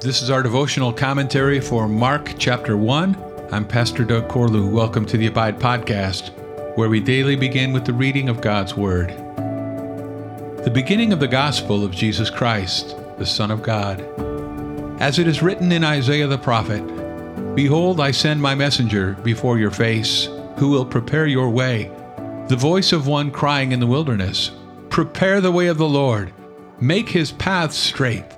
This is our devotional commentary for Mark chapter 1. I'm Pastor Doug Corlew. Welcome to the Abide Podcast, where we daily begin with the reading of God's Word. The beginning of the gospel of Jesus Christ, the Son of God. As it is written in Isaiah the prophet Behold, I send my messenger before your face, who will prepare your way. The voice of one crying in the wilderness, Prepare the way of the Lord, make his path straight.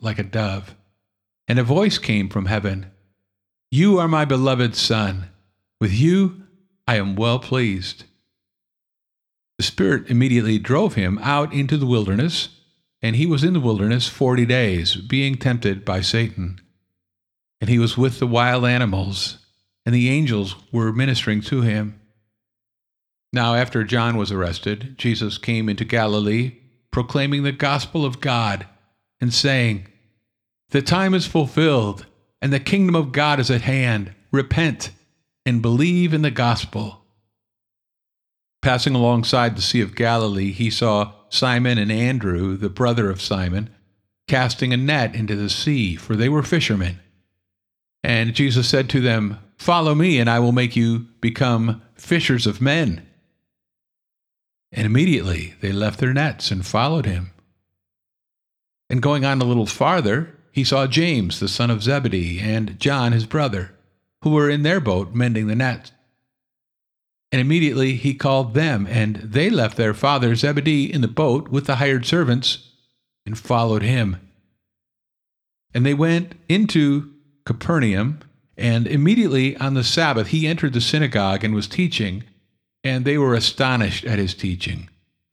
like a dove. And a voice came from heaven You are my beloved Son. With you I am well pleased. The Spirit immediately drove him out into the wilderness, and he was in the wilderness forty days, being tempted by Satan. And he was with the wild animals, and the angels were ministering to him. Now, after John was arrested, Jesus came into Galilee, proclaiming the gospel of God, and saying, the time is fulfilled, and the kingdom of God is at hand. Repent and believe in the gospel. Passing alongside the Sea of Galilee, he saw Simon and Andrew, the brother of Simon, casting a net into the sea, for they were fishermen. And Jesus said to them, Follow me, and I will make you become fishers of men. And immediately they left their nets and followed him. And going on a little farther, he saw James, the son of Zebedee, and John, his brother, who were in their boat mending the nets. And immediately he called them, and they left their father Zebedee in the boat with the hired servants and followed him. And they went into Capernaum, and immediately on the Sabbath he entered the synagogue and was teaching, and they were astonished at his teaching,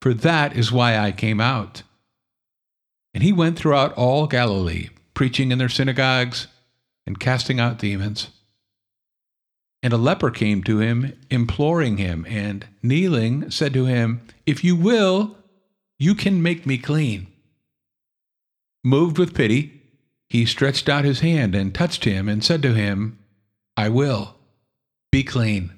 for that is why I came out. And he went throughout all Galilee, preaching in their synagogues and casting out demons. And a leper came to him, imploring him, and kneeling, said to him, If you will, you can make me clean. Moved with pity, he stretched out his hand and touched him, and said to him, I will, be clean.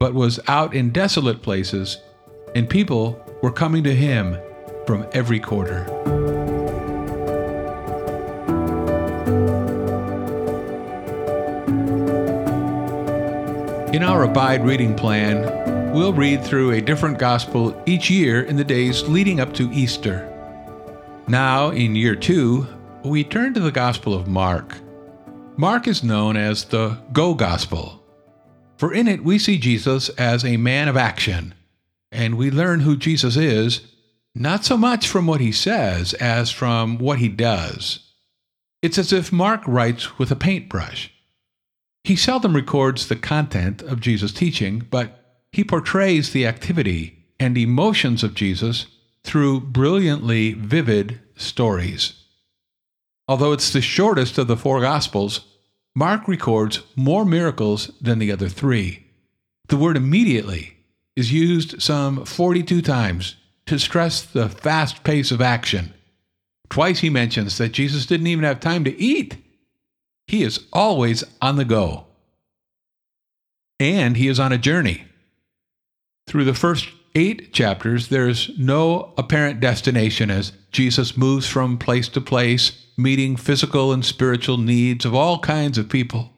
but was out in desolate places, and people were coming to him from every quarter. In our Abide reading plan, we'll read through a different gospel each year in the days leading up to Easter. Now, in year two, we turn to the Gospel of Mark. Mark is known as the Go Gospel, for in it we see Jesus as a man of action, and we learn who Jesus is not so much from what he says as from what he does. It's as if Mark writes with a paintbrush. He seldom records the content of Jesus' teaching, but he portrays the activity and emotions of Jesus through brilliantly vivid stories. Although it's the shortest of the four Gospels, Mark records more miracles than the other three. The word immediately is used some 42 times to stress the fast pace of action. Twice he mentions that Jesus didn't even have time to eat he is always on the go. And he is on a journey. Through the first eight chapters, there's no apparent destination as Jesus moves from place to place, meeting physical and spiritual needs of all kinds of people.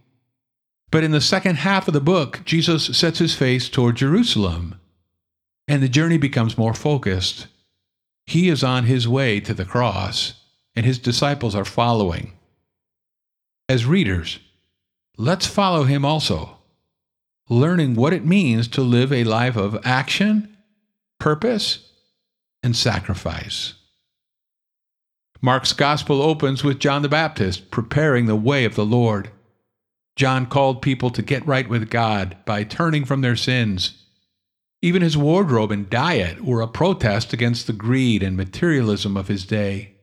But in the second half of the book, Jesus sets his face toward Jerusalem, and the journey becomes more focused. He is on his way to the cross, and his disciples are following as readers, let's follow him also, learning what it means to live a life of action, purpose, and sacrifice. Mark's gospel opens with John the Baptist preparing the way of the Lord. John called people to get right with God by turning from their sins. Even his wardrobe and diet were a protest against the greed and materialism of his day.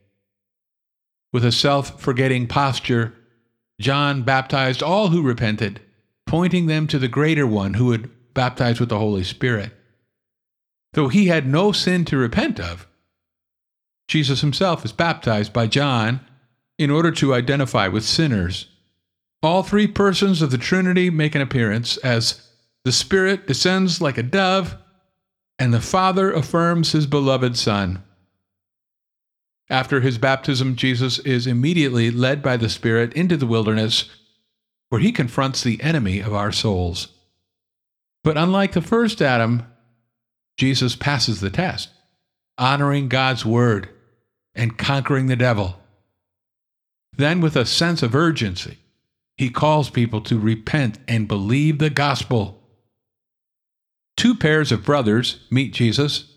With a self forgetting posture, John baptized all who repented, pointing them to the greater one who would baptize with the Holy Spirit. Though he had no sin to repent of, Jesus himself is baptized by John in order to identify with sinners. All three persons of the Trinity make an appearance as the Spirit descends like a dove, and the Father affirms his beloved Son. After his baptism, Jesus is immediately led by the Spirit into the wilderness, where he confronts the enemy of our souls. But unlike the first Adam, Jesus passes the test, honoring God's word and conquering the devil. Then, with a sense of urgency, he calls people to repent and believe the gospel. Two pairs of brothers meet Jesus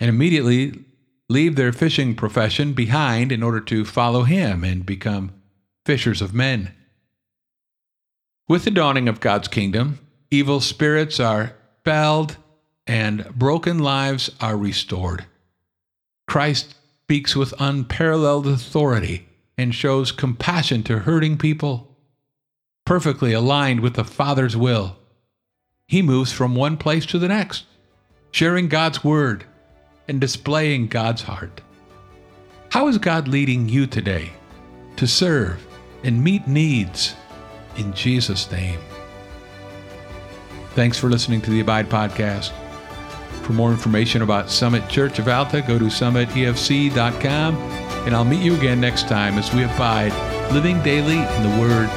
and immediately leave their fishing profession behind in order to follow him and become fishers of men. With the dawning of God's kingdom, evil spirits are felled and broken lives are restored. Christ speaks with unparalleled authority and shows compassion to hurting people. Perfectly aligned with the Father's will, he moves from one place to the next, sharing God's word and displaying God's heart. How is God leading you today to serve and meet needs in Jesus' name? Thanks for listening to the Abide Podcast. For more information about Summit Church of Alta, go to summitefc.com, and I'll meet you again next time as we abide, living daily in the Word